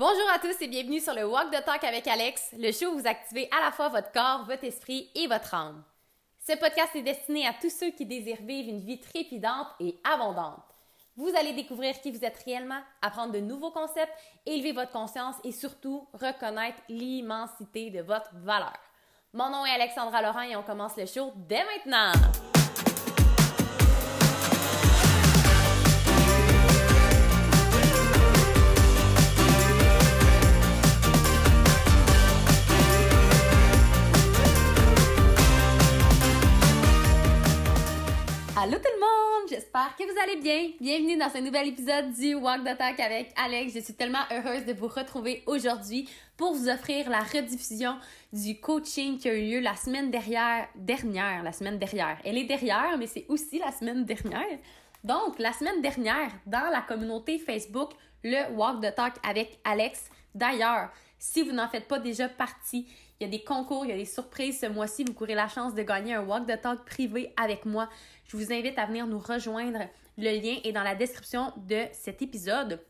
Bonjour à tous et bienvenue sur le Walk the Talk avec Alex, le show où vous activez à la fois votre corps, votre esprit et votre âme. Ce podcast est destiné à tous ceux qui désirent vivre une vie trépidante et abondante. Vous allez découvrir qui vous êtes réellement, apprendre de nouveaux concepts, élever votre conscience et surtout reconnaître l'immensité de votre valeur. Mon nom est Alexandra Laurent et on commence le show dès maintenant. Allô tout le monde, j'espère que vous allez bien. Bienvenue dans ce nouvel épisode du Walk the Talk avec Alex. Je suis tellement heureuse de vous retrouver aujourd'hui pour vous offrir la rediffusion du coaching qui a eu lieu la semaine dernière, dernière, la semaine dernière. Elle est derrière, mais c'est aussi la semaine dernière. Donc, la semaine dernière, dans la communauté Facebook, le Walk the Talk avec Alex. D'ailleurs, si vous n'en faites pas déjà partie, il y a des concours, il y a des surprises. Ce mois-ci, vous courez la chance de gagner un Walk the Talk privé avec moi. Je vous invite à venir nous rejoindre. Le lien est dans la description de cet épisode.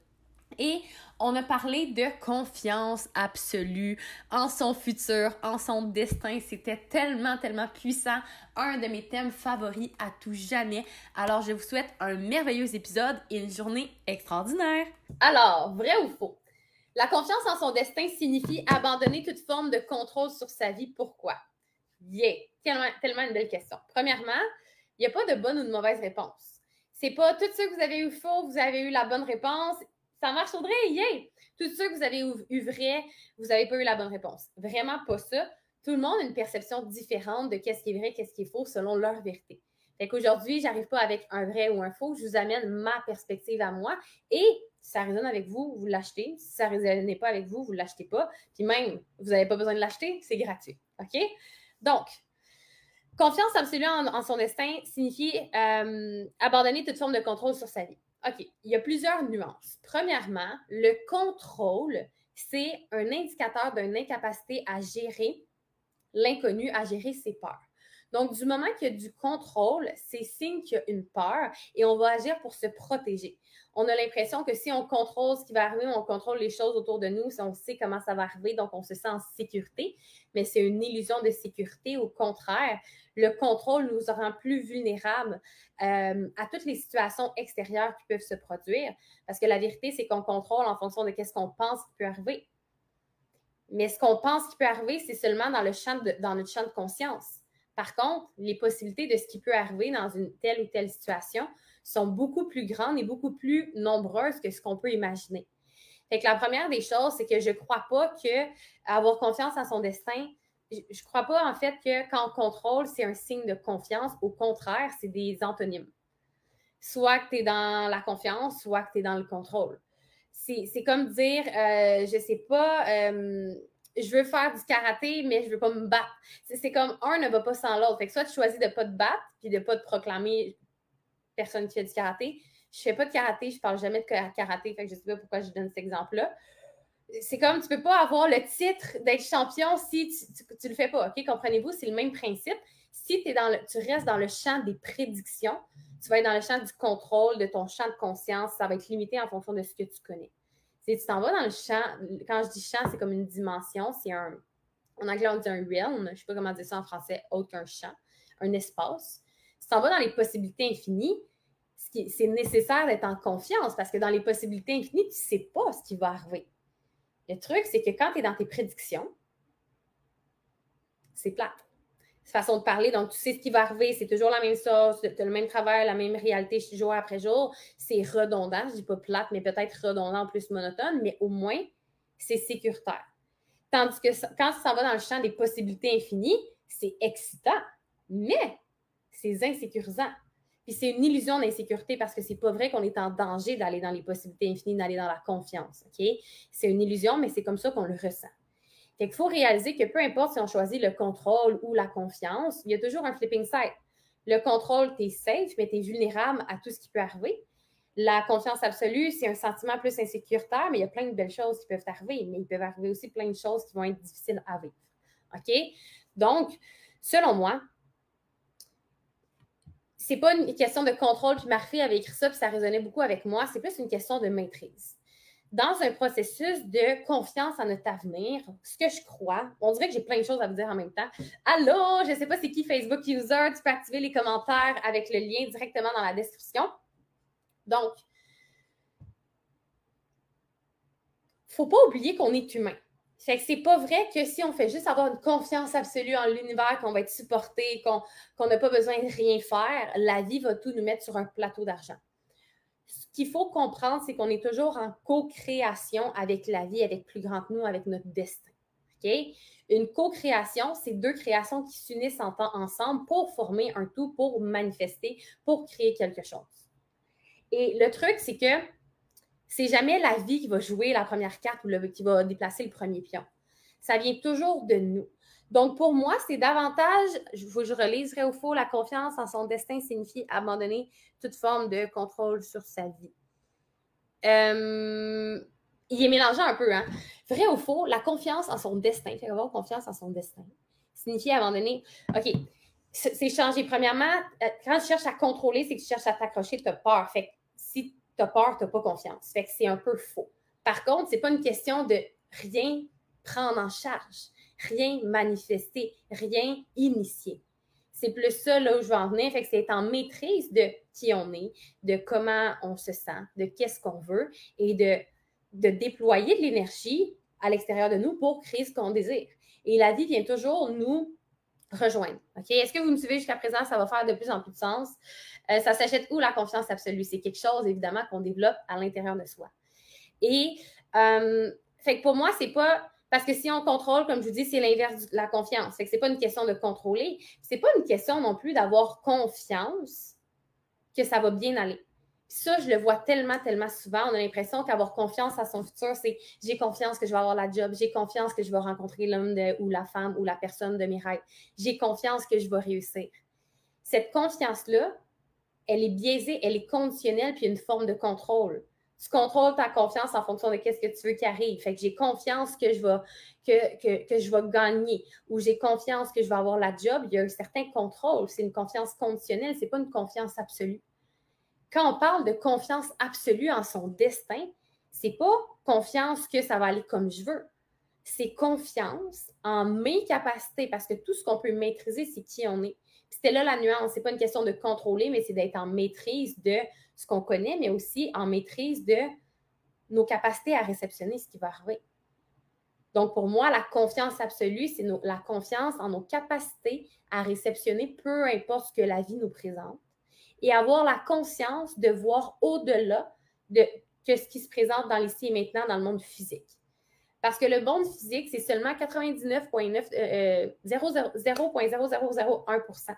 Et on a parlé de confiance absolue en son futur, en son destin. C'était tellement, tellement puissant. Un de mes thèmes favoris à tout jamais. Alors, je vous souhaite un merveilleux épisode et une journée extraordinaire. Alors, vrai ou faux? La confiance en son destin signifie abandonner toute forme de contrôle sur sa vie. Pourquoi? Yeah! Tellement, tellement une belle question. Premièrement, il n'y a pas de bonne ou de mauvaise réponse. C'est pas tout ce que vous avez eu faux, vous avez eu la bonne réponse. Ça marche Audrey, yeah! Tout ce que vous avez eu, vrai, vous n'avez pas eu la bonne réponse. Vraiment pas ça. Tout le monde a une perception différente de qu'est-ce qui est vrai, qu'est-ce qui est faux selon leur vérité. Fait qu'aujourd'hui, j'arrive pas avec un vrai ou un faux, je vous amène ma perspective à moi et si ça résonne avec vous, vous l'achetez. Si ça ne résonne pas avec vous, vous ne l'achetez pas. Puis même, vous n'avez pas besoin de l'acheter, c'est gratuit. OK? Donc, confiance absolue en, son destin signifie euh, abandonner toute forme de contrôle sur sa vie. OK, il y a plusieurs nuances. Premièrement, le contrôle, c'est un indicateur d'une incapacité à gérer l'inconnu, à gérer ses peurs. Donc, du moment qu'il y a du contrôle, c'est signe qu'il y a une peur et on va agir pour se protéger. On a l'impression que si on contrôle ce qui va arriver, on contrôle les choses autour de nous, si on sait comment ça va arriver, donc on se sent en sécurité, mais c'est une illusion de sécurité. Au contraire, le contrôle nous rend plus vulnérables euh, à toutes les situations extérieures qui peuvent se produire, parce que la vérité, c'est qu'on contrôle en fonction de ce qu'on pense qui peut arriver. Mais ce qu'on pense qui peut arriver, c'est seulement dans, le champ dans notre champ de conscience. Par contre, les possibilités de ce qui peut arriver dans une telle ou telle situation sont beaucoup plus grandes et beaucoup plus nombreuses que ce qu'on peut imaginer. Fait que la première des choses, c'est que je ne crois pas que avoir confiance en son destin, je ne crois pas en fait que quand on contrôle, c'est un signe de confiance. Au contraire, c'est des antonymes. Soit que tu es dans la confiance, soit que tu es dans le contrôle. C'est comme dire, euh, je ne sais pas, euh, je veux faire du karaté, mais je ne veux pas me battre. C'est comme un ne va pas sans l'autre. Soit tu choisis de ne pas te battre, puis de ne pas te proclamer personne qui fait du karaté. Je fais pas de karaté, je parle jamais de karaté, fait que je sais pas pourquoi je donne cet exemple-là. C'est comme tu peux pas avoir le titre d'être champion si tu ne le fais pas. OK? Comprenez-vous? C'est le même principe. Si dans le, tu restes dans le champ des prédictions, tu vas être dans le champ du contrôle, de ton champ de conscience. Ça va être limité en fonction de ce que tu connais tu t'en vas dans le champ, quand je dis champ, c'est comme une dimension, c'est un, en anglais on dit un realm, je sais pas comment dire ça en français, autre qu'un champ, un espace. Tu t'en vas dans les possibilités infinies, c'est nécessaire d'être en confiance parce que dans les possibilités infinies, tu ne sais pas ce qui va arriver. Le truc, c'est que quand tu es dans tes prédictions, c'est plate façon de parler. Donc, tu sais ce qui va arriver, c'est toujours la même chose, tu as le même travail, la même réalité jour après jour. C'est redondant, je dis pas plate, mais peut-être redondant, plus monotone, mais au moins, c'est sécuritaire. Tandis que quand ça va dans le champ des possibilités infinies, c'est excitant, mais c'est insécurisant. Puis c'est une illusion d'insécurité parce que c'est pas vrai qu'on est en danger d'aller dans les possibilités infinies, d'aller dans la confiance. C'est une illusion, mais c'est comme ça qu'on le ressent. Fait qu'il faut réaliser que peu importe si on choisit le contrôle ou la confiance, il y a toujours un flipping side. Le contrôle, tu es safe, mais tu es vulnérable à tout ce qui peut arriver. La confiance absolue, c'est un sentiment plus insécuritaire, mais il y a plein de belles choses qui peuvent arriver, mais il peut arriver aussi plein de choses qui vont être difficiles à vivre. OK? Donc, selon moi, c'est pas une question de contrôle, puis Marie avait écrit ça, puis ça résonnait beaucoup avec moi, c'est plus une question de maîtrise. dans un processus de confiance en notre avenir, ce que je crois, on dirait que j'ai plein de choses à vous dire en même temps. Allô, je ne sais pas c'est qui Facebook User, tu peux activer les commentaires avec le lien directement dans la description. Donc, faut pas oublier qu'on est humain. Fait que c'est pas vrai que si on fait juste avoir une confiance absolue en l'univers, qu'on va être supporté, qu'on n'a pas besoin de rien faire, la vie va tout nous mettre sur un plateau d'argent ce qu'il faut comprendre, c'est qu'on est toujours en co-création avec la vie, avec plus grand que nous, avec notre destin. OK? Une co-création, c'est deux créations qui s'unissent ensemble pour former un tout, pour manifester, pour créer quelque chose. Et le truc, c'est que c'est jamais la vie qui va jouer la première carte ou qui va déplacer le premier pion. Ça vient toujours de nous. Donc, pour moi, c'est davantage, je, je relise au faux, la confiance en son destin signifie abandonner toute forme de contrôle sur sa vie. Euh, il est mélangeant un peu, hein? Vrai ou faux, la confiance en son destin, fait avoir confiance en son destin, signifie abandonner. OK, c'est changer. Premièrement, euh, quand tu cherches à contrôler, c'est que tu cherches à t'accrocher, tu as peur. Tu peur, n'as pas confiance. Fait que c'est un peu faux. Par contre, c'est pas une question de rien prendre en charge rien manifester, rien initier. C'est plus ça là où je veux en venir. Fait que c'est en maîtrise de qui on est, de comment on se sent, de qu'est-ce qu'on veut et de, de déployer de l'énergie à l'extérieur de nous pour créer ce qu'on désire. Et la vie vient toujours nous rejoindre. Est-ce que vous me suivez jusqu'à présent? Ça va faire de plus en plus de sens. Euh, ça s'achète où la confiance absolue? C'est quelque chose, évidemment, qu'on développe à l'intérieur de soi. Et euh, fait que pour moi, c'est pas parce que si on contrôle, comme je vous dis, c'est l'inverse de la confiance. Ce n'est pas une question de contrôler. Ce n'est pas une question non plus d'avoir confiance que ça va bien aller. Ça, je le vois tellement, tellement souvent. On a l'impression qu'avoir confiance à son futur, c'est j'ai confiance que je vais avoir la job, j'ai confiance que je vais rencontrer l'homme ou la femme ou la personne de mes rêves, j'ai confiance que je vais réussir. Cette confiance-là, elle est biaisée, elle est conditionnelle, puis une forme de contrôle tu contrôles ta confiance en fonction de qu'est-ce que tu veux qui arrive. Fait que j'ai confiance que je vais que, que, je vais gagner ou j'ai confiance que je vais avoir la job. Il y a un certain contrôle. C'est une confiance conditionnelle, c'est pas une confiance absolue. Quand on parle de confiance absolue en son destin, c'est pas confiance que ça va aller comme je veux. C'est confiance en mes capacités parce que tout ce qu'on peut maîtriser, c'est qui on est. C'était là la nuance. C'est pas une question de contrôler, mais c'est d'être en maîtrise de ce qu'on connaît, mais aussi en maîtrise de nos capacités à réceptionner ce qui va arriver. Donc, pour moi, la confiance absolue, c'est la confiance en nos capacités à réceptionner peu importe ce que la vie nous présente et avoir la conscience de voir au-delà de ce qui se présente dans l'ici et maintenant dans le monde physique. Parce que le monde physique, c'est seulement 99,9 0,0001% euh,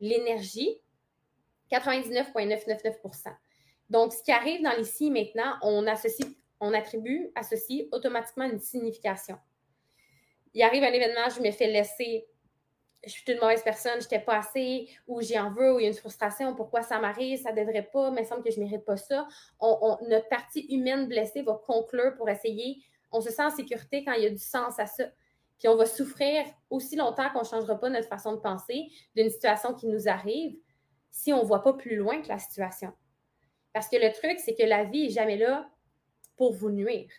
L'énergie, 99,999% Donc, ce qui arrive dans l'ici maintenant, on associe, on attribue, associe automatiquement une signification. Il arrive un événement, je me fais laisser, je suis une mauvaise personne, je n'étais pas assez, ou j'y en veux, ou il y a une frustration, pourquoi ça m'arrive, ça ne devrait pas, mais il semble que je ne mérite pas ça. notre partie humaine blessée va conclure pour essayer, on se sent en sécurité quand il y a du sens à ça. Puis on va souffrir aussi longtemps qu'on ne changera pas notre façon de penser d'une situation qui nous arrive si on ne voit pas plus loin que la situation. Parce que le truc, c'est que la vie n'est jamais là pour vous nuire.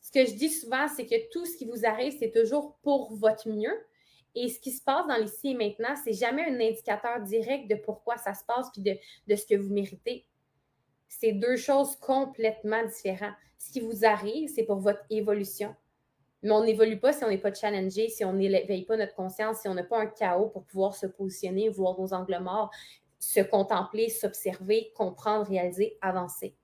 Ce que je dis souvent, c'est que tout ce qui vous arrive, c'est toujours pour votre mieux. Et ce qui se passe dans l'ici et maintenant, c'est jamais un indicateur direct de pourquoi ça se passe puis de, de ce que vous méritez. C'est deux choses complètement différentes. Ce qui vous arrive, c'est pour votre évolution. Mais on n'évolue pas si on n'est pas challengé, si on n'éveille pas notre conscience, si on n'a pas un chaos pour pouvoir se positionner, voir nos angles morts, se contempler, s'observer, comprendre, réaliser, avancer.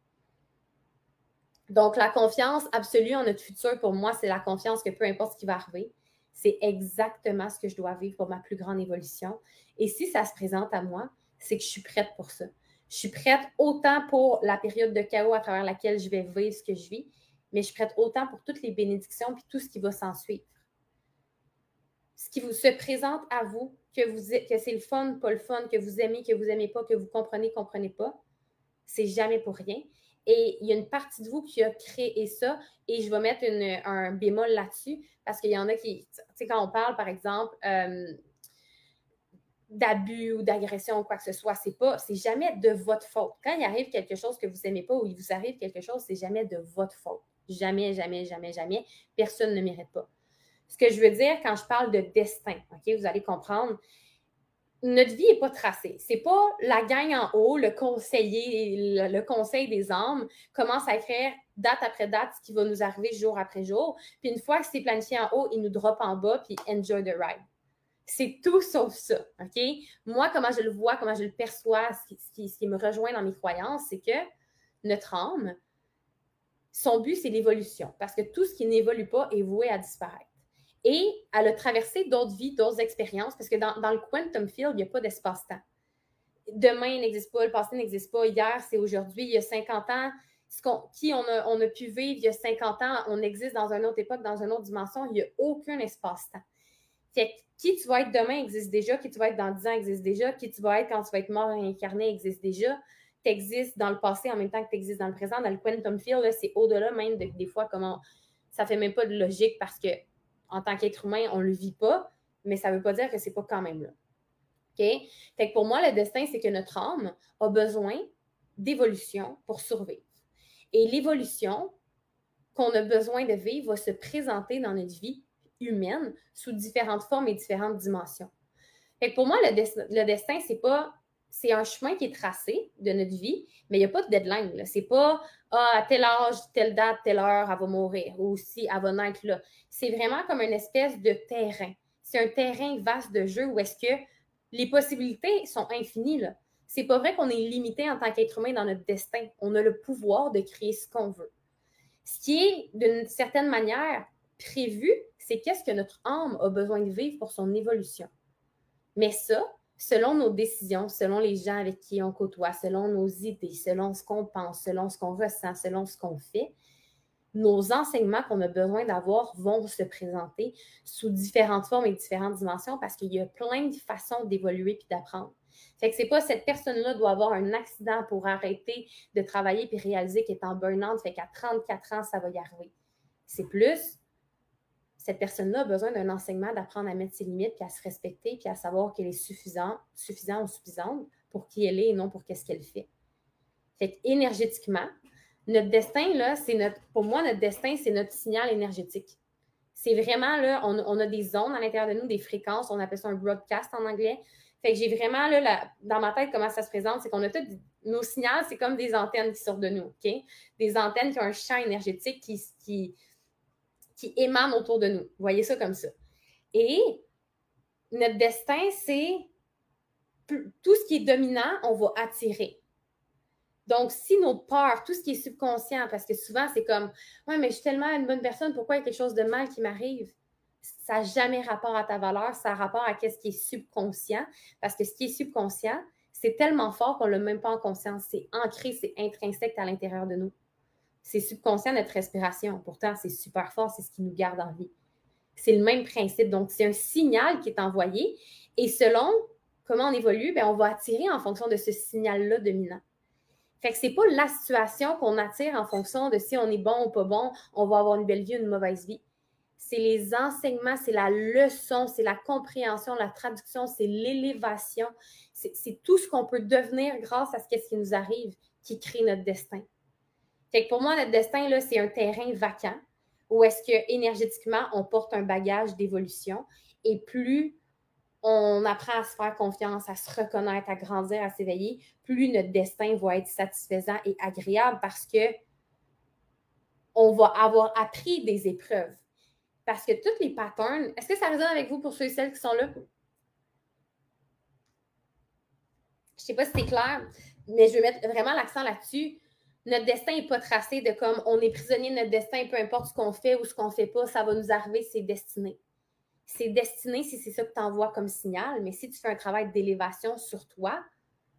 Donc, la confiance absolue en notre futur, pour moi, c'est la confiance que peu importe ce qui va arriver, c'est exactement ce que je dois vivre pour ma plus grande évolution. Et si ça se présente à moi, c'est que je suis prête pour ça. Je suis prête autant pour la période de chaos à travers laquelle je vais vivre ce que je vis, mais je suis prête autant pour toutes les bénédictions puis tout ce qui va s'en suivre. Ce qui vous se présente à vous, que, vous, que c'est le fun, pas le fun, que vous aimez, que vous n'aimez pas, que vous comprenez, comprenez pas, c'est jamais pour rien. Et il y a une partie de vous qui a créé ça, et je vais mettre un bémol là-dessus, parce qu'il y en a qui, tu sais, quand on parle, par exemple, euh, d'abus ou d'agression ou quoi que ce soit. C'est pas, c'est jamais de votre faute. Quand il arrive quelque chose que vous n'aimez pas ou il vous arrive quelque chose, c'est jamais de votre faute. Jamais, jamais, jamais, jamais. Personne ne mérite pas. Ce que je veux dire quand je parle de destin, OK, vous allez comprendre, notre vie n'est pas tracée. C'est pas la gang en haut, le conseiller, le, conseil des âmes commence à écrire date après date ce qui va nous arriver jour après jour. Puis une fois que c'est planifié en haut, il nous drop en bas, puis enjoy the ride. C'est tout sauf ça, OK? Moi, comment je le vois, comment je le perçois, ce qui, me rejoint dans mes croyances, c'est que notre âme, son but, c'est l'évolution. Parce que tout ce qui n'évolue pas est voué à disparaître. Et elle a traversé d'autres vies, d'autres expériences, parce que dans, le quantum field, il n'y a pas d'espace-temps. Demain n'existe pas, le passé n'existe pas, hier, c'est aujourd'hui, il y a 50 ans. Ce qui on a, on a pu vivre il y a 50 ans, on existe dans une autre époque, dans une autre dimension, il n'y a aucun espace-temps. Qui tu vas être demain existe déjà, qui tu vas être dans 10 ans existe déjà, qui tu vas être quand tu vas être mort et incarné existe déjà. Tu existes dans le passé en même temps que tu existes dans le présent. Dans le quantum field, c'est au-delà même de, des fois comment ça fait même pas de logique parce que en tant qu'être humain, on le vit pas, mais ça veut pas dire que ce n'est pas quand même là. OK? Pour moi, le destin, c'est que notre âme a besoin d'évolution pour survivre. Et l'évolution qu'on a besoin de vivre va se présenter dans notre vie humaine sous différentes formes et différentes dimensions. Pour moi, le, destin, c'est pas c'est un chemin qui est tracé de notre vie, mais il n'y a pas de deadline. Ce n'est pas ah, à tel âge, telle date, telle heure, elle va mourir ou si elle va naître là. C'est vraiment comme une espèce de terrain. C'est un terrain vaste de jeu où est-ce que les possibilités sont infinies. Là. C'est pas vrai qu'on est limité en tant qu'être humain dans notre destin. On a le pouvoir de créer ce qu'on veut. Ce qui est d'une certaine manière prévu, c'est qu'est-ce que notre âme a besoin de vivre pour son évolution. Mais ça, selon nos décisions, selon les gens avec qui on côtoie, selon nos idées, selon ce qu'on pense, selon ce qu'on ressent, selon ce qu'on fait, nos enseignements qu'on a besoin d'avoir vont se présenter sous différentes formes et différentes dimensions parce qu'il y a plein de façons d'évoluer puis d'apprendre. Fait que c'est pas cette personne-là doit avoir un accident pour arrêter de travailler puis réaliser qu'elle est en burn-out, fait qu'à 34 ans, ça va y arriver. C'est plus, cette personne-là a besoin d'un enseignement, d'apprendre à mettre ses limites, puis à se respecter, puis à savoir qu'elle est suffisante, suffisante ou suffisante pour qui elle est et non pour qu'est-ce qu'elle fait. Fait énergétiquement, notre destin, là, c'est notre, pour moi, notre destin, c'est notre signal énergétique. C'est vraiment, là, on, a des ondes à l'intérieur de nous, des fréquences, on appelle ça un broadcast en anglais. Fait que j'ai vraiment, là, dans ma tête, comment ça se présente, c'est qu'on a tous, nos signaux, c'est comme des antennes qui sortent de nous, OK? Des antennes qui ont un champ énergétique qui, qui émanent autour de nous. Voyez ça comme ça. Et notre destin, c'est tout ce qui est dominant, on va attirer. Donc, si nos peurs, tout ce qui est subconscient, parce que souvent, c'est comme Ouais, mais je suis tellement une bonne personne, pourquoi il y a quelque chose de mal qui m'arrive? Ça n'a jamais rapport à ta valeur, ça a rapport à ce qui est subconscient. Parce que ce qui est subconscient, c'est tellement fort qu'on ne l'a même pas en conscience. C'est ancré, c'est intrinsèque à l'intérieur de nous. C'est subconscient notre respiration. Pourtant, c'est super fort, c'est ce qui nous garde en vie. C'est le même principe. Donc, c'est un signal qui est envoyé et selon comment on évolue, bien, on va attirer en fonction de ce signal-là dominant. Fait que c'est pas la situation qu'on attire en fonction de si on est bon ou pas bon, on va avoir une belle vie ou une mauvaise vie. C'est les enseignements, c'est la leçon, c'est la compréhension, la traduction, c'est l'élévation. C'est tout ce qu'on peut devenir grâce à ce qui nous arrive qui crée notre destin. Pour moi, notre destin, c'est un terrain vacant où est-ce que énergétiquement, on porte un bagage d'évolution et plus on apprend à se faire confiance, à se reconnaître, à grandir, à s'éveiller, plus notre destin va être satisfaisant et agréable parce que on va avoir appris des épreuves. Parce que tous les patterns, est-ce que ça résonne avec vous pour ceux et celles qui sont là? Je ne sais pas si c'est clair, mais je vais mettre vraiment l'accent là-dessus notre destin n'est pas tracé de comme on est prisonnier de notre destin, peu importe ce qu'on fait ou ce qu'on ne fait pas, ça va nous arriver, c'est destiné. C'est destiné si c'est ça que tu envoies comme signal, mais si tu fais un travail d'élévation sur toi,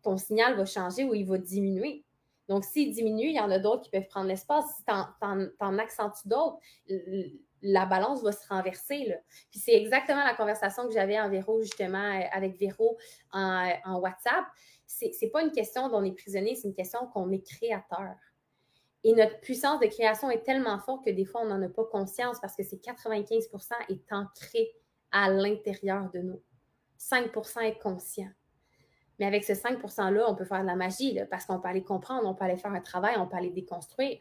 ton signal va changer ou il va diminuer. Donc, s'il diminue, il y en a d'autres qui peuvent prendre l'espace. Si tu en, accentues d'autres, la balance va se renverser. Puis c'est exactement la conversation que j'avais en Véro, justement, avec Véro en, en WhatsApp c'est pas une question d'on est prisonnier, c'est une question qu'on est créateur. Et notre puissance de création est tellement forte que des fois, on n'en a pas conscience parce que c'est 95% est ancré à l'intérieur de nous. 5% est conscient. Mais avec ce 5 %-là, on peut faire de la magie parce qu'on peut aller comprendre, on peut aller faire un travail, on peut aller déconstruire.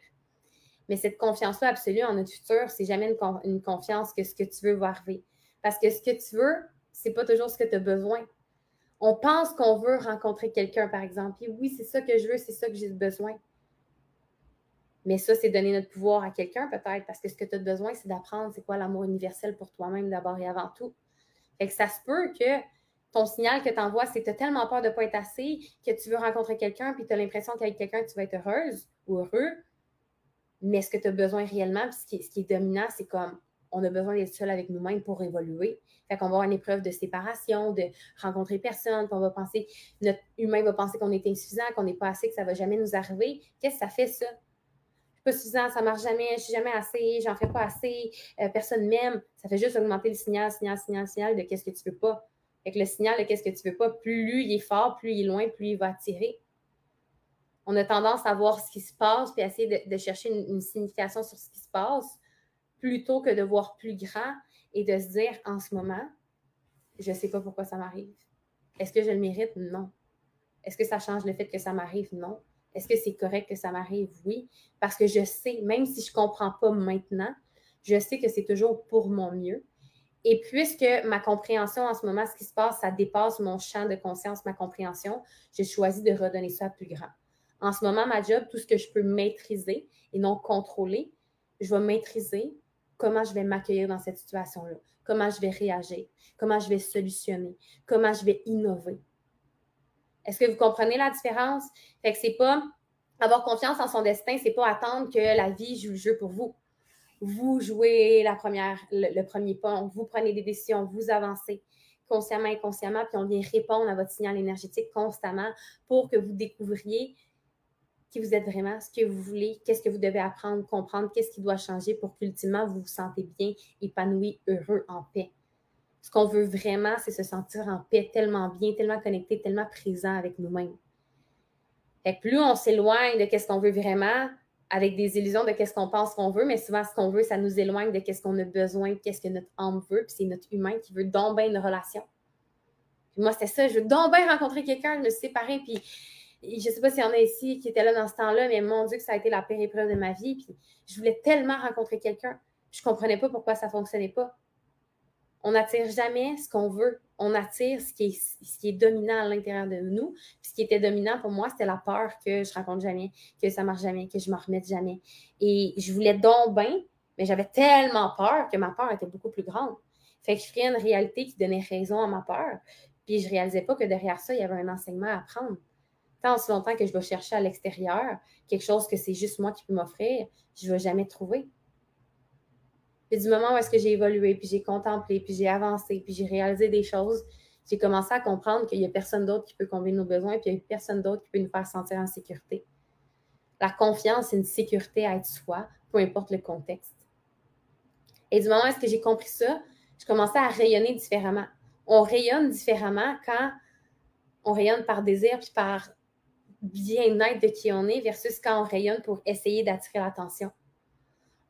Mais cette confiance-là absolue en notre futur, c'est jamais une, confiance que ce que tu veux va arriver. Parce que ce que tu veux, c'est pas toujours ce que tu as besoin. On pense qu'on veut rencontrer quelqu'un, par exemple. Et oui, c'est ça que je veux, c'est ça que j'ai besoin. Mais ça, c'est donner notre pouvoir à quelqu'un, peut-être, parce que ce que tu as besoin, c'est d'apprendre c'est quoi l'amour universel pour toi-même d'abord et avant tout. Fait que ça se peut que ton signal que tu envoies, c'est que tu as tellement peur de ne pas être assez, que tu veux rencontrer quelqu'un, puis tu as l'impression qu'avec quelqu'un, tu vas être heureuse ou heureux. Mais ce que tu as besoin réellement, puis ce qui, est dominant, c'est comme on a besoin d'être seul avec nous-mêmes pour évoluer. Fait qu'on va avoir une épreuve de séparation, de rencontrer personne, qu'on va penser, notre humain va penser qu'on est insuffisant, qu'on n'est pas assez, que ça ne va jamais nous arriver. Qu'est-ce que ça fait, ça? Je suis pas suffisant, ça marche jamais, je ne suis jamais assez, j'en fais pas assez, euh, personne m'aime. Ça fait juste augmenter le signal, signal, signal, signal de qu'est-ce que tu veux pas. Fait que le signal de qu'est-ce que tu veux pas, plus il est fort, plus il est loin, plus il va attirer. On a tendance à voir ce qui se passe puis à essayer de, chercher une signification sur ce qui se passe plutôt que de voir plus grand et de se dire en ce moment, je ne sais pas pourquoi ça m'arrive. Est-ce que je le mérite? Non. Est-ce que ça change le fait que ça m'arrive? Non. Est-ce que c'est correct que ça m'arrive? Oui. Parce que je sais, même si je ne comprends pas maintenant, je sais que c'est toujours pour mon mieux. Et puisque ma compréhension en ce moment, ce qui se passe, ça dépasse mon champ de conscience, ma compréhension, j'ai choisi de redonner ça à plus grand. En ce moment, ma job, tout ce que je peux maîtriser et non contrôler, je vais maîtriser comment je vais m'accueillir dans cette situation-là, comment je vais réagir, comment je vais solutionner, comment je vais innover. Est-ce que vous comprenez la différence? Fait que c'est pas avoir confiance en son destin, c'est pas attendre que la vie joue le jeu pour vous. Vous jouez la première, le, premier pas, vous prenez des décisions, vous avancez consciemment, inconsciemment, puis on vient répondre à votre signal énergétique constamment pour que vous découvriez qui vous êtes vraiment, ce que vous voulez, qu'est-ce que vous devez apprendre, comprendre, qu'est-ce qui doit changer pour qu'ultimement vous vous sentez bien, épanoui, heureux, en paix. Ce qu'on veut vraiment, c'est se sentir en paix, tellement bien, tellement connecté, tellement présent avec nous-mêmes. Et plus on s'éloigne de qu'est-ce qu'on veut vraiment, avec des illusions de qu'est-ce qu'on pense qu'on veut, mais souvent ce qu'on veut, ça nous éloigne de qu'est-ce qu'on a besoin, qu'est-ce que notre âme veut, puis c'est notre humain qui veut donc bien une relation. Puis moi, c'était ça, je veux donc rencontrer quelqu'un, me suis séparée, je ne sais pas s'il y en a ici qui étaient là dans ce temps-là, mais mon Dieu, que ça a été la pire épreuve de ma vie. Puis je voulais tellement rencontrer quelqu'un. Je ne comprenais pas pourquoi ça ne fonctionnait pas. On n'attire jamais ce qu'on veut. On attire ce qui, est, dominant à l'intérieur de nous. Puis ce qui était dominant pour moi, c'était la peur que je rencontre jamais, que ça ne marche jamais, que je ne m'en remette jamais. Et je voulais donc bien, mais j'avais tellement peur que ma peur était beaucoup plus grande. Fait que je créais une réalité qui donnait raison à ma peur. Puis je ne réalisais pas que derrière ça, il y avait un enseignement à apprendre tant aussi longtemps que je vais chercher à l'extérieur quelque chose que c'est juste moi qui peux m'offrir, je ne vais jamais trouver. Puis du moment où est-ce que j'ai évolué, puis j'ai contemplé, puis j'ai avancé, puis j'ai réalisé des choses, j'ai commencé à comprendre qu'il n'y a personne d'autre qui peut combler nos besoins, puis il n'y a personne d'autre qui peut nous faire sentir en sécurité. La confiance, c'est une sécurité à être soi, peu importe le contexte. Et du moment où est-ce que j'ai compris ça, je commençais à rayonner différemment. On rayonne différemment quand on rayonne par désir puis par bien-être de qui on est versus quand on rayonne pour essayer d'attirer l'attention.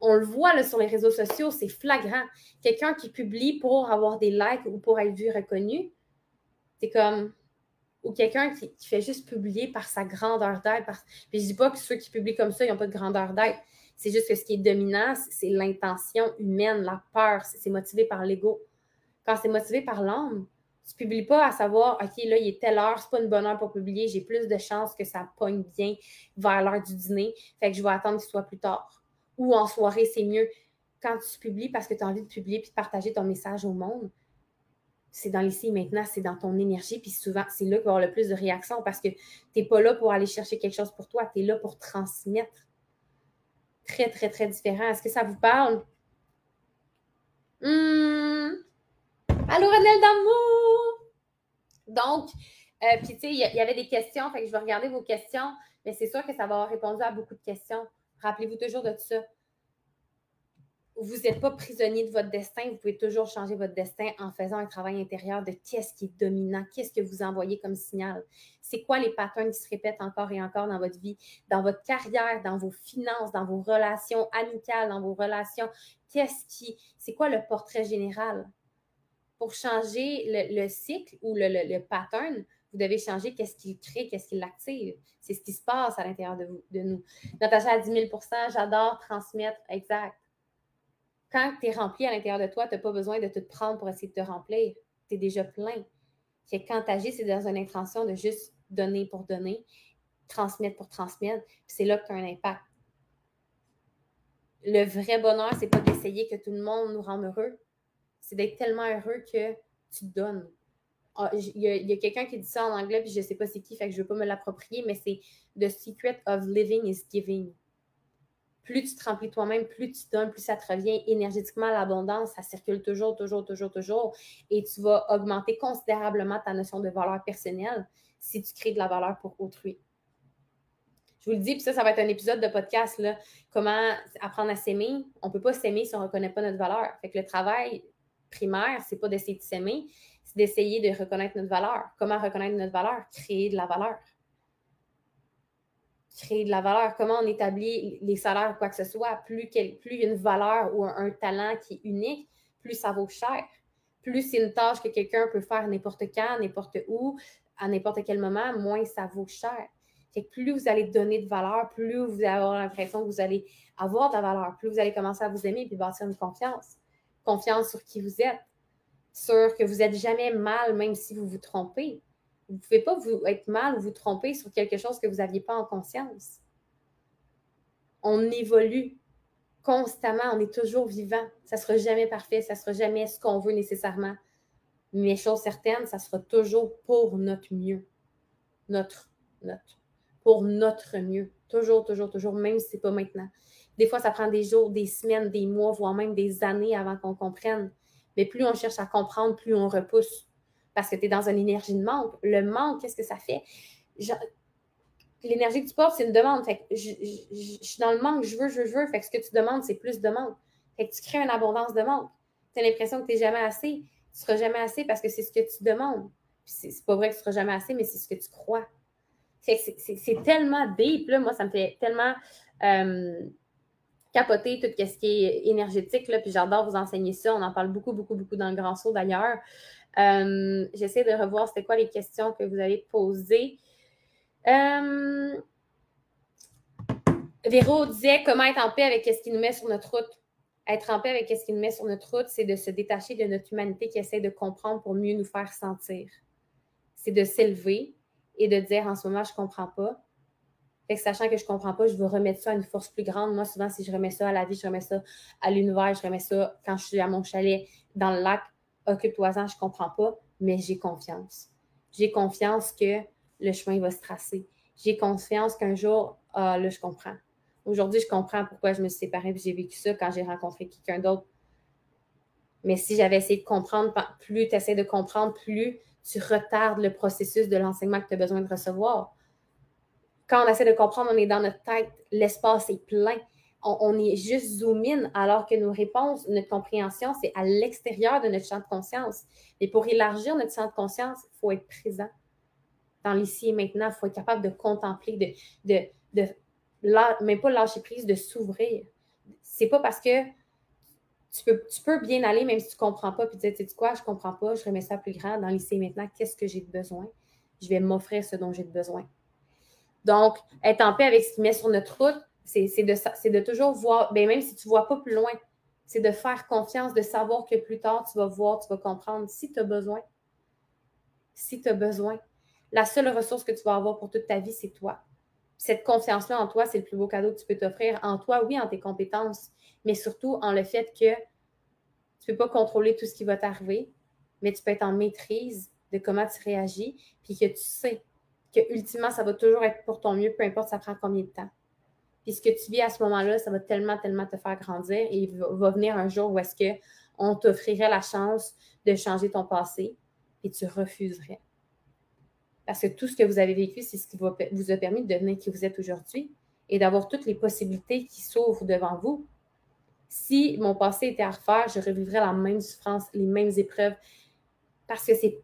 On le voit là, sur les réseaux sociaux, c'est flagrant. Quelqu'un qui publie pour avoir des likes ou pour être vu, reconnu, c'est comme. Ou quelqu'un qui, fait juste publier par sa grandeur d'être. Par... Puis je dis pas que ceux qui publient comme ça, ils n'ont pas de grandeur d'être. C'est juste que ce qui est dominant, c'est l'intention humaine, la peur. C'est motivé par l'ego. Quand c'est motivé par l'âme, tu publies pas à savoir, OK, là, il est telle heure, c'est pas une bonne heure pour publier, j'ai plus de chances que ça pogne bien vers l'heure du dîner, fait que je vais attendre qu'il soit plus tard. Ou en soirée, c'est mieux. Quand tu publies parce que tu as envie de publier puis de partager ton message au monde, c'est dans l'ici maintenant, c'est dans ton énergie, puis souvent, c'est là qu'il va y avoir le plus de réactions parce que tu n'es pas là pour aller chercher quelque chose pour toi, tu es là pour transmettre. Très, très, très différent. Est-ce que ça vous parle? Hum. Allô, Renelle d'amour! Donc, euh, puis tu sais, il y, avait des questions, fait que je vais regarder vos questions, mais c'est sûr que ça va avoir répondu à beaucoup de questions. Rappelez-vous toujours de ça. Vous n'êtes pas prisonnier de votre destin, vous pouvez toujours changer votre destin en faisant un travail intérieur de qu'est-ce qui est dominant, qu'est-ce que vous envoyez comme signal. C'est quoi les patterns qui se répètent encore et encore dans votre vie, dans votre carrière, dans vos finances, dans vos relations amicales, dans vos relations. Qu'est-ce qui, c'est quoi le portrait général? Pour changer le, cycle ou le, pattern, vous devez changer qu'est-ce qui crée, qu'est-ce qui l'active. C'est ce qui se passe à l'intérieur de, de nous. Natacha à 10 000% j'adore transmettre, exact. Quand tu es rempli à l'intérieur de toi, tu n'as pas besoin de te prendre pour essayer de te remplir. Tu es déjà plein. quand tu agis, c'est dans une intention de juste donner pour donner, transmettre pour transmettre. C'est là que tu as un impact. Le vrai bonheur, c'est pas d'essayer que tout le monde nous rende heureux. C'est d'être tellement heureux que tu donnes. Ah, il y a, quelqu'un qui dit ça en anglais, puis je ne sais pas c'est qui, fait que je ne veux pas me l'approprier, mais c'est The secret of living is giving. Plus tu te remplis toi-même, plus tu donnes, plus ça te revient énergétiquement. L'abondance, ça circule toujours, toujours, toujours, toujours. Et tu vas augmenter considérablement ta notion de valeur personnelle si tu crées de la valeur pour autrui. Je vous le dis, puis ça, ça va être un épisode de podcast, là, comment apprendre à s'aimer? On ne peut pas s'aimer si on ne reconnaît pas notre valeur. Fait que le travail primaire, c'est pas d'essayer de s'aimer, c'est d'essayer de reconnaître notre valeur. Comment reconnaître notre valeur? Créer de la valeur. Créer de la valeur. Comment on établit les salaires ou quoi que ce soit? Plus, y a une valeur ou un, talent qui est unique, plus ça vaut cher. Plus c'est une tâche que quelqu'un peut faire n'importe quand, n'importe où, à n'importe quel moment, moins ça vaut cher. Plus vous allez donner de valeur, plus vous allez avoir l'impression que vous allez avoir de la valeur, plus vous allez commencer à vous aimer et bâtir une confiance. Confiance sur qui vous êtes, sur que vous n'êtes jamais mal, même si vous vous trompez. Vous ne pouvez pas vous être mal ou vous tromper sur quelque chose que vous n'aviez pas en conscience. On évolue constamment, on est toujours vivant. Ça ne sera jamais parfait, ça ne sera jamais ce qu'on veut nécessairement. Mais chose certaine, ça sera toujours pour notre mieux. Notre, notre. Pour notre mieux. Toujours, toujours, toujours, même si ce n'est pas maintenant. Des fois, ça prend des jours, des semaines, des mois, voire même des années avant qu'on comprenne. Mais plus on cherche à comprendre, plus on repousse. Parce que tu es dans une énergie de manque. Le manque, qu'est-ce que ça fait? L'énergie que tu portes, c'est une demande. Fait je, suis dans le manque, je veux, je veux, je veux. Fait que ce que tu demandes, c'est plus de manque. Fait que tu crées une abondance de manque. Tu as l'impression que tu n'es jamais assez. Tu ne seras jamais assez parce que c'est ce que tu demandes. C'est pas vrai que tu ne seras jamais assez, mais c'est ce que tu crois. C'est tellement deep, là. Moi, ça me fait tellement. Euh, capoter tout ce qui est énergétique, là, puis j'adore vous enseigner ça. On en parle beaucoup, beaucoup, beaucoup dans le Grand Saut d'ailleurs. Euh, j'essaie de revoir c'était quoi les questions que vous avez posées. Euh, Véro disait comment être en paix avec ce qui nous met sur notre route. Être en paix avec ce qui nous met sur notre route, c'est de se détacher de notre humanité qui essaie de comprendre pour mieux nous faire sentir. C'est de s'élever et de dire en ce moment, je ne comprends pas sachant que je ne comprends pas, je veux remettre ça à une force plus grande. Moi, souvent, si je remets ça à la vie, je remets ça à l'univers, je remets ça quand je suis à mon chalet dans le lac, occupe-toi-en, je ne comprends pas, mais j'ai confiance. J'ai confiance que le chemin va se tracer. J'ai confiance qu'un jour, ah, là, je comprends. Aujourd'hui, je comprends pourquoi je me suis séparée et j'ai vécu ça quand j'ai rencontré quelqu'un d'autre. Mais si j'avais essayé de comprendre, plus tu essaies de comprendre, plus tu retardes le processus de l'enseignement que tu as besoin de recevoir quand on essaie de comprendre, on est dans notre tête, l'espace est plein. On, est juste zoom in, alors que nos réponses, notre compréhension, c'est à l'extérieur de notre champ de conscience. Et pour élargir notre champ de conscience, il faut être présent dans l'ici et maintenant. Il faut être capable de contempler, de, de, de même pas lâcher prise, de s'ouvrir. C'est pas parce que tu peux, tu peux bien aller, même si tu ne comprends pas, puis dire, tu sais quoi, je ne comprends pas, je remets ça plus grand dans l'ici et maintenant, qu'est-ce que j'ai besoin? Je vais m'offrir ce dont j'ai besoin. Donc, être en paix avec ce qui met sur notre route, c'est de, de toujours voir, bien, même si tu ne vois pas plus loin, c'est de faire confiance, de savoir que plus tard, tu vas voir, tu vas comprendre si tu as besoin. Si tu as besoin. La seule ressource que tu vas avoir pour toute ta vie, c'est toi. Cette confiance-là en toi, c'est le plus beau cadeau que tu peux t'offrir. En toi, oui, en tes compétences, mais surtout en le fait que tu ne peux pas contrôler tout ce qui va t'arriver, mais tu peux être en maîtrise de comment tu réagis, puis que tu sais que ultimement, ça va toujours être pour ton mieux, peu importe ça prend combien de temps. Puis ce que tu vis à ce moment-là, ça va tellement, tellement te faire grandir et il va, venir un jour où est-ce qu'on t'offrirait la chance de changer ton passé et tu refuserais. Parce que tout ce que vous avez vécu, c'est ce qui vous a permis de devenir qui vous êtes aujourd'hui et d'avoir toutes les possibilités qui s'ouvrent devant vous. Si mon passé était à refaire, je revivrais la même souffrance, les mêmes épreuves, parce que c'est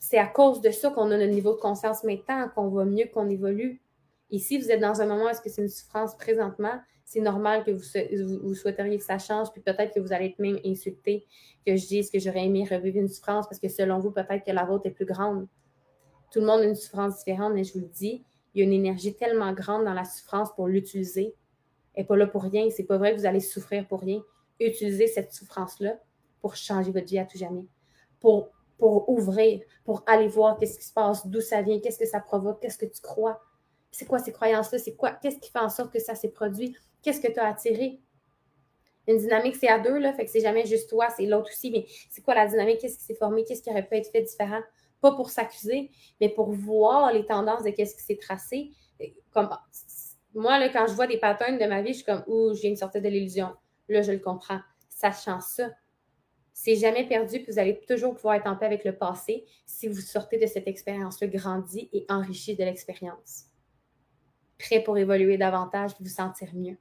c'est à cause de ça qu'on a notre niveau de conscience maintenant, qu'on va mieux, qu'on évolue. Et si vous êtes dans un moment est-ce que c'est une souffrance présentement, C'est normal que vous, souhaiteriez que ça change, puis peut-être que vous allez être même insulté que je dise que j'aurais aimé revivre une souffrance parce que selon vous, peut-être que la vôtre est plus grande. Tout le monde a une souffrance différente, mais je vous le dis, il y a une énergie tellement grande dans la souffrance pour l'utiliser. Elle n'est pas là pour rien. C'est pas vrai que vous allez souffrir pour rien. Utilisez cette souffrance-là pour changer votre vie à tout jamais. Pour, pour ouvrir, pour aller voir qu'est-ce qui se passe, d'où ça vient, qu'est-ce que ça provoque, qu'est-ce que tu crois. C'est quoi ces croyances-là? C'est quoi? Qu'est-ce qui fait en sorte que ça s'est produit? Qu'est-ce que tu as attiré? Une dynamique, c'est à deux, là, fait que c'est jamais juste toi, c'est l'autre aussi, mais c'est quoi la dynamique? Qu'est-ce qui s'est formé? Qu'est-ce qui aurait pu être fait différent? Pas pour s'accuser, mais pour voir les tendances de qu'est-ce qui s'est tracé. Moi, là, quand je vois des patterns de ma vie, je suis comme, ouh, je viens de sortir de l'illusion. Là, je le comprends. Sachant ça, c'est jamais perdu, puis vous allez toujours pouvoir être en paix avec le passé si vous sortez de cette expérience-là grandi et enrichi de l'expérience. Prêt pour évoluer davantage, vous sentir mieux.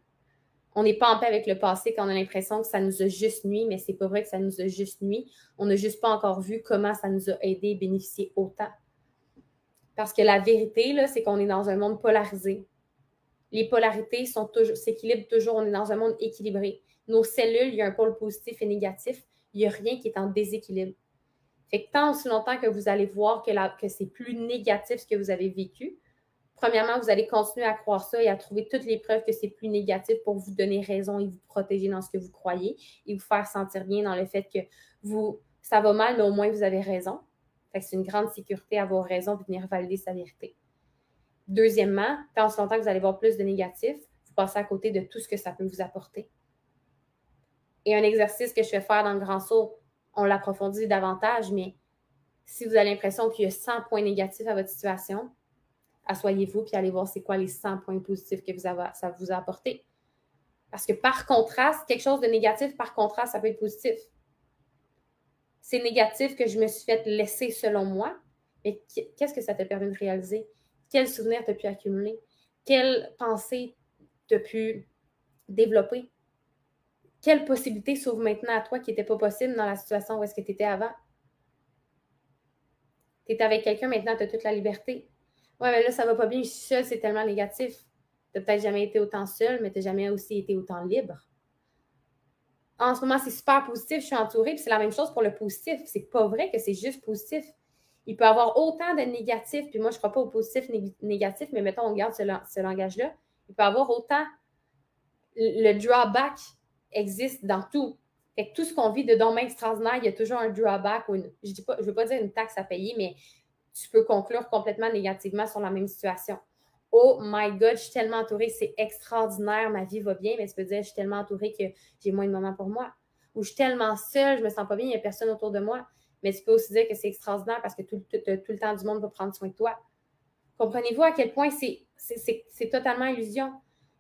On n'est pas en paix avec le passé quand on a l'impression que ça nous a juste nuit, mais c'est pas vrai que ça nous a juste nuit. On n'a juste pas encore vu comment ça nous a aidé et bénéficié autant. Parce que la vérité, c'est qu'on est dans un monde polarisé. Les polarités sont toujours, s'équilibrent toujours. On est dans un monde équilibré. Nos cellules, il y a un pôle positif et négatif. Il n'y a rien qui est en déséquilibre. Fait que tant aussi longtemps que vous allez voir que, c'est plus négatif ce que vous avez vécu, premièrement, vous allez continuer à croire ça et à trouver toutes les preuves que c'est plus négatif pour vous donner raison et vous protéger dans ce que vous croyez et vous faire sentir bien dans le fait que ça va mal, mais au moins vous avez raison. c'est une grande sécurité à avoir raison de venir valider sa vérité. Deuxièmement, tant aussi longtemps que vous allez voir plus de négatif, vous passez à côté de tout ce que ça peut vous apporter. Et un exercice que je fais faire dans le grand saut, on l'approfondit davantage, mais si vous avez l'impression qu'il y a 100 points négatifs à votre situation, asseyez-vous puis allez voir c'est quoi les 100 points positifs que vous avez, ça vous a apporté. Parce que par contraste, quelque chose de négatif, par contraste, ça peut être positif. C'est négatif que je me suis fait laisser selon moi, mais qu'est-ce que ça t'a permis de réaliser? Quels souvenirs t'as pu accumuler? Quelles pensées t'as pu développer? Quelles possibilités s'ouvrent maintenant à toi qui n'étaient pas possibles dans la situation où est-ce que tu étais avant? Tu es avec quelqu'un, maintenant, tu as toute la liberté. Ouais, mais là, ça va pas bien, je suis seule, c'est tellement négatif. Tu n'as peut-être jamais été autant seule, mais tu n'as jamais aussi été autant libre. En ce moment, c'est super positif, je suis entourée, puis c'est la même chose pour le positif. C'est pas vrai que c'est juste positif. Il peut y avoir autant de négatifs, puis moi, je ne crois pas au positif, négatif, mais mettons, on garde ce, langage-là. Il peut y avoir autant. Le drawback existe dans tout. Fait que tout ce qu'on vit de domaine extraordinaire, il y a toujours un drawback ou je ne veux pas dire une taxe à payer, mais tu peux conclure complètement négativement sur la même situation. Oh my God, je suis tellement entourée, c'est extraordinaire, ma vie va bien, mais tu peux dire, je suis tellement entourée que j'ai moins de moments pour moi. Ou je suis tellement seule, je me sens pas bien, il n'y a personne autour de moi. Mais tu peux aussi dire que c'est extraordinaire parce que tout, le temps du monde va prendre soin de toi. Comprenez-vous à quel point c'est totalement illusion?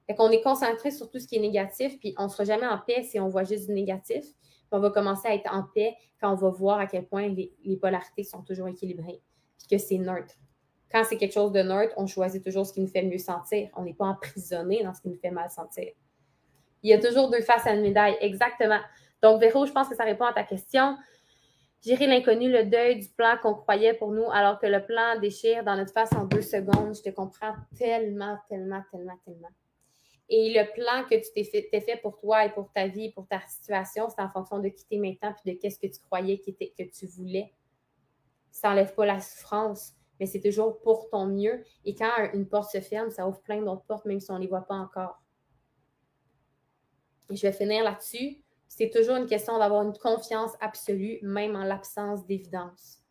Fait qu'on est concentré sur tout ce qui est négatif, puis on ne sera jamais en paix si on voit juste du négatif. on va commencer à être en paix quand on va voir à quel point les, les polarités sont toujours équilibrées, puis que c'est neutre. Quand c'est quelque chose de neutre, on choisit toujours ce qui nous fait mieux sentir. On n'est pas emprisonné dans ce qui nous fait mal sentir. Il y a toujours deux faces à une médaille, exactement. Donc, Véro, je pense que ça répond à ta question. Gérer l'inconnu, le deuil du plan qu'on croyait pour nous, alors que le plan déchire dans notre face en deux secondes. Je te comprends tellement, tellement, tellement, tellement. Et le plan que tu t'es fait, pour toi et pour ta vie, pour ta situation, c'est en fonction de qui tu es maintenant puis de qu'est-ce que tu croyais que tu voulais. Ça n'enlève pas la souffrance, mais c'est toujours pour ton mieux. Et quand une porte se ferme, ça ouvre plein d'autres portes, même si on ne les voit pas encore. Et je vais finir là-dessus c'est toujours une question d'avoir une confiance absolue, même en l'absence d'évidence.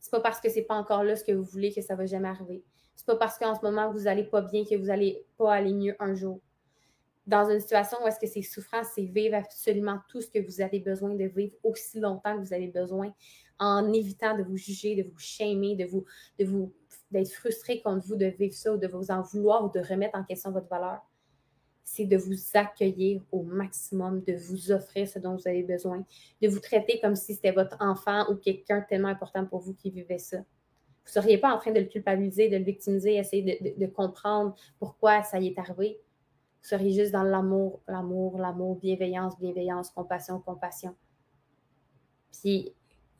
C'est pas parce que c'est pas encore là ce que vous voulez que ça va jamais arriver. C'est pas parce qu'en ce moment vous n'allez pas bien que vous n'allez pas aller mieux un jour. Dans une situation où est-ce que c'est souffrant, c'est vivre absolument tout ce que vous avez besoin de vivre aussi longtemps que vous avez besoin, en évitant de vous juger, de vous shamer, de vous, de vous, d'être frustré contre vous de vivre ça ou de vous en vouloir ou de remettre en question votre valeur c'est de vous accueillir au maximum, de vous offrir ce dont vous avez besoin, de vous traiter comme si c'était votre enfant ou quelqu'un tellement important pour vous qui vivait ça. Vous ne seriez pas en train de le culpabiliser, de le victimiser, essayer de, comprendre pourquoi ça y est arrivé? Vous seriez juste dans l'amour, l'amour, l'amour, bienveillance, bienveillance, compassion, compassion. Puis,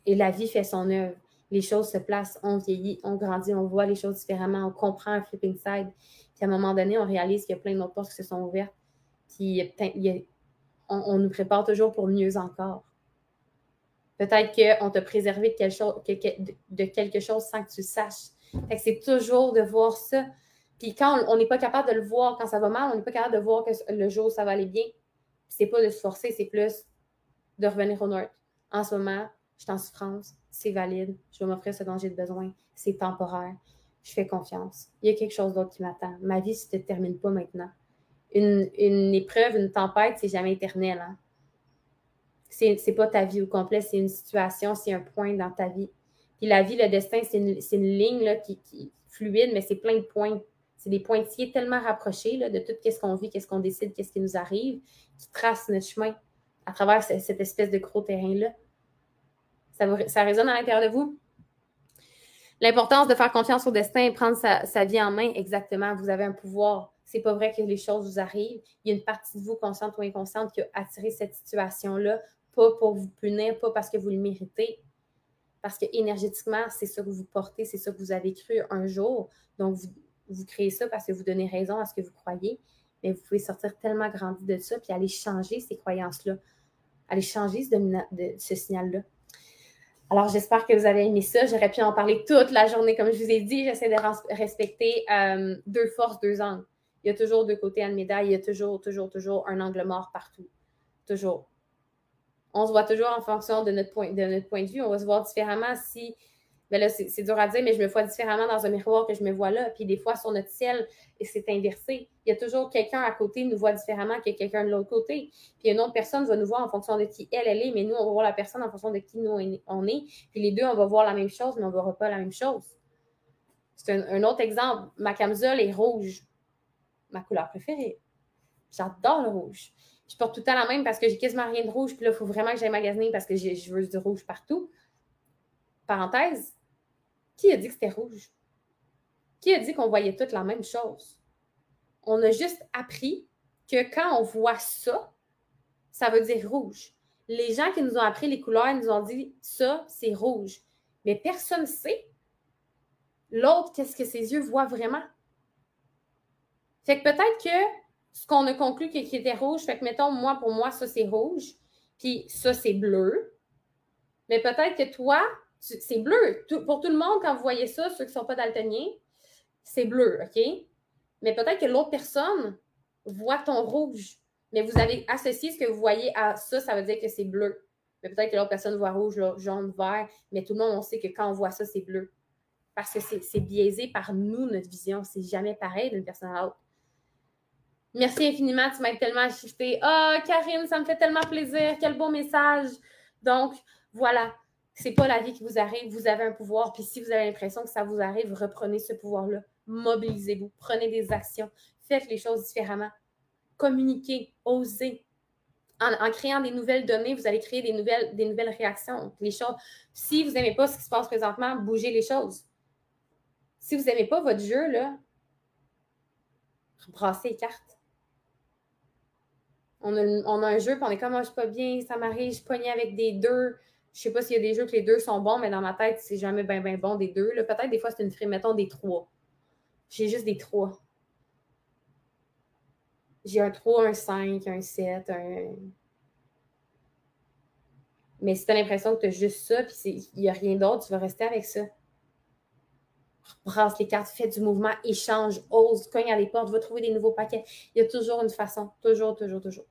et la vie fait son œuvre. Les choses se placent, on vieillit, on grandit, on voit les choses différemment, on comprend un flipping side. Puis à un moment donné, on réalise qu'il y a plein d'autres portes qui se sont ouvertes. Puis on, nous prépare toujours pour mieux encore. Peut-être qu'on t'a préservé de quelque, chose, de quelque chose sans que tu le saches. C'est toujours de voir ça. Puis quand on n'est pas capable de le voir quand ça va mal, on n'est pas capable de voir que le jour ça va aller bien. C'est pas de se forcer, c'est plus de revenir au neutre. En ce moment, je suis en souffrance, c'est valide, je vais m'offrir ce dont j'ai besoin, c'est temporaire, je fais confiance. Il y a quelque chose d'autre qui m'attend. Ma vie ne se termine pas maintenant. Une, épreuve, une tempête, c'est jamais éternel. Hein? C'est, pas ta vie au complet, c'est une situation, c'est un point dans ta vie. Puis la vie, le destin, c'est une, ligne là, qui, est fluide, mais c'est plein de points. C'est des pointillés tellement rapprochés là, de tout ce qu'on vit, qu'est-ce qu'on décide, qu'est-ce qui nous arrive, qui tracent notre chemin à travers cette espèce de gros terrain-là. Ça, ça résonne à l'intérieur de vous? L'importance de faire confiance au destin et prendre sa, vie en main, exactement. Vous avez un pouvoir. C'est pas vrai que les choses vous arrivent. Il y a une partie de vous, consciente ou inconsciente, qui a attiré cette situation-là, pas pour vous punir, pas parce que vous le méritez, parce que énergétiquement, c'est ça que vous portez, c'est ça que vous avez cru un jour. Donc, vous, vous créez ça parce que vous donnez raison à ce que vous croyez. Mais vous pouvez sortir tellement grandi de ça, puis aller changer ces croyances-là, aller changer ce, signal-là. Alors, j'espère que vous avez aimé ça. J'aurais pu en parler toute la journée, comme je vous ai dit. J'essaie de respecter euh, deux forces, deux angles. Il y a toujours deux côtés à une médaille. Il y a toujours, toujours, toujours un angle mort partout. Toujours. On se voit toujours en fonction de notre point de, notre point de vue. On va se voir différemment si ben là, c'est dur à dire, mais je me vois différemment dans un miroir que je me vois là. Puis des fois, sur notre ciel, c'est inversé. Il y a toujours quelqu'un à côté qui nous voit différemment que quelqu'un de l'autre côté. Puis une autre personne va nous voir en fonction de qui elle, elle est, mais nous, on va voir la personne en fonction de qui nous, on est. Puis les deux, on va voir la même chose, mais on ne verra pas la même chose. C'est un, autre exemple. Ma camisole est rouge. Ma couleur préférée. J'adore le rouge. Je porte tout le temps la même parce que j'ai quasiment rien de rouge. Puis là, il faut vraiment que j'aille magasiner parce que je veux du rouge partout. Parenthèse, qui a dit que c'était rouge? Qui a dit qu'on voyait toutes la même chose? On a juste appris que quand on voit ça, ça veut dire rouge. Les gens qui nous ont appris les couleurs nous ont dit ça, c'est rouge. Mais personne ne sait l'autre, qu'est-ce que ses yeux voient vraiment? Fait que peut-être que ce qu'on a conclu qui était rouge, fait que mettons, moi, pour moi, ça c'est rouge, puis ça c'est bleu. Mais peut-être que toi, c'est bleu. pour tout le monde, quand vous voyez ça, ceux qui ne sont pas daltoniens, c'est bleu, OK? Mais peut-être que l'autre personne voit ton rouge. Mais vous avez associé ce que vous voyez à ça, ça veut dire que c'est bleu. Mais peut-être que l'autre personne voit rouge, jaune, vert, mais tout le monde, on sait que quand on voit ça, c'est bleu. Parce que c'est biaisé par nous, notre vision. C'est jamais pareil d'une personne à l'autre. Merci infiniment, tu m'aides tellement à shifter. Ah, Karine, ça me fait tellement plaisir. Quel beau message. Donc, voilà c'est pas la vie qui vous arrive, vous avez un pouvoir. Puis si vous avez l'impression que ça vous arrive, reprenez ce pouvoir-là. Mobilisez-vous, prenez des actions, faites les choses différemment. Communiquez, osez. En, créant des nouvelles données, vous allez créer des nouvelles, des nouvelles réactions. Les choses. Si vous n'aimez pas ce qui se passe présentement, bougez les choses. Si vous n'aimez pas votre jeu, là, brassez les cartes. On a, un jeu, puis on est comme, moi, je suis pas bien, ça m'arrive, je suis avec des deux je sais pas s'il y a des jeux que les deux sont bons, mais dans ma tête, c'est jamais bien, bien bon des deux. Peut-être des fois, c'est une frime, mettons des trois. J'ai juste des trois. J'ai un 3, un 5, un 7, un. Mais si tu as l'impression que tu as juste ça, puis il n'y a rien d'autre, tu vas rester avec ça. Brasse les cartes, fais du mouvement, échange, ose, cogne à les portes, va trouver des nouveaux paquets. Il y a toujours une façon, toujours, toujours, toujours.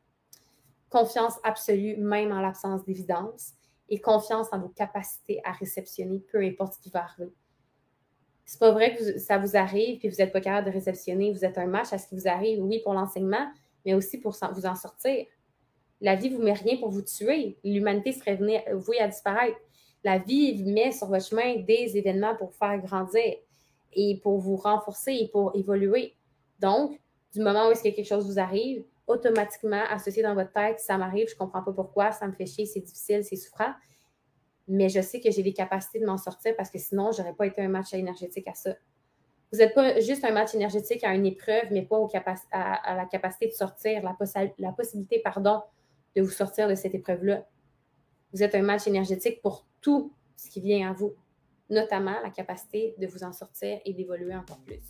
Confiance absolue, même en l'absence d'évidence et confiance en vos capacités à réceptionner, peu importe ce qui va arriver. C'est pas vrai que ça vous arrive puis vous n'êtes pas capable de réceptionner, vous êtes un match à ce qui vous arrive, oui, pour l'enseignement, mais aussi pour vous en sortir. La vie ne vous met rien pour vous tuer. L'humanité serait vouée à disparaître. La vie met sur votre chemin des événements pour vous faire grandir et pour vous renforcer et pour évoluer. Donc, du moment où est-ce que quelque chose vous arrive, automatiquement associé dans votre tête, ça m'arrive, je ne comprends pas pourquoi, ça me fait chier, c'est difficile, c'est souffrant. Mais je sais que j'ai les capacités de m'en sortir parce que sinon, je n'aurais pas été un match énergétique à ça. Vous n'êtes pas juste un match énergétique à une épreuve, mais pas à, la capacité de sortir, la, la possibilité, pardon, de vous sortir de cette épreuve-là. Vous êtes un match énergétique pour tout ce qui vient à vous, notamment la capacité de vous en sortir et d'évoluer encore plus.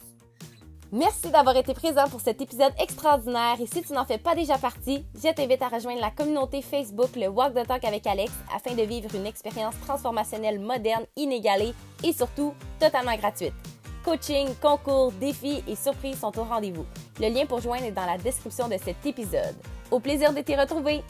Merci d'avoir été présent pour cet épisode extraordinaire et si tu n'en fais pas déjà partie, je t'invite à rejoindre la communauté Facebook le Walk the Talk avec Alex afin de vivre une expérience transformationnelle moderne, inégalée et surtout totalement gratuite. Coaching, concours, défis et surprises sont au rendez-vous. Le lien pour joindre est dans la description de cet épisode. Au plaisir de t'y retrouver!